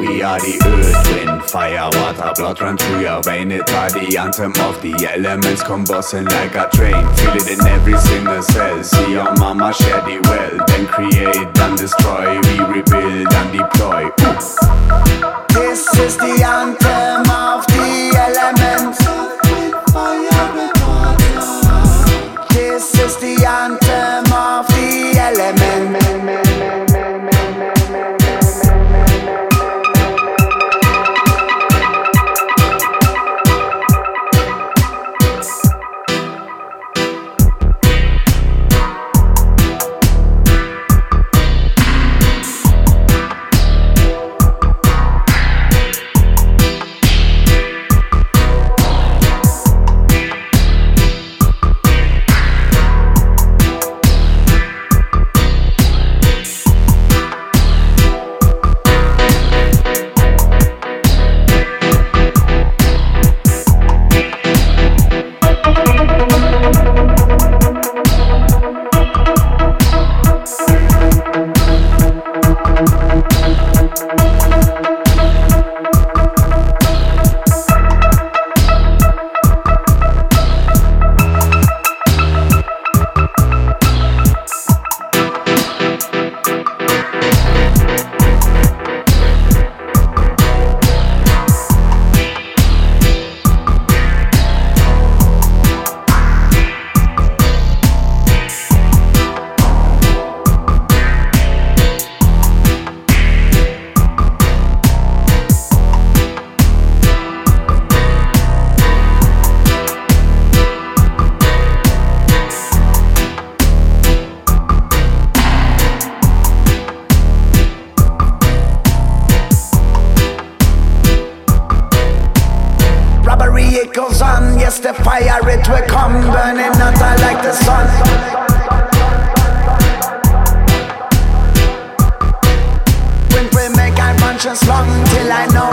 We are the earth, wind, fire, water, blood run through your vein. It are the anthem of the elements combusting like a train. Feel it in every single cell. See your mama share the well. Then create and destroy. We rebuild and deploy. Ooh. This is the anthem of the elements. This is the anthem of the elements. It yes the fire it will come burning hotter like the sun. Conscience long till I know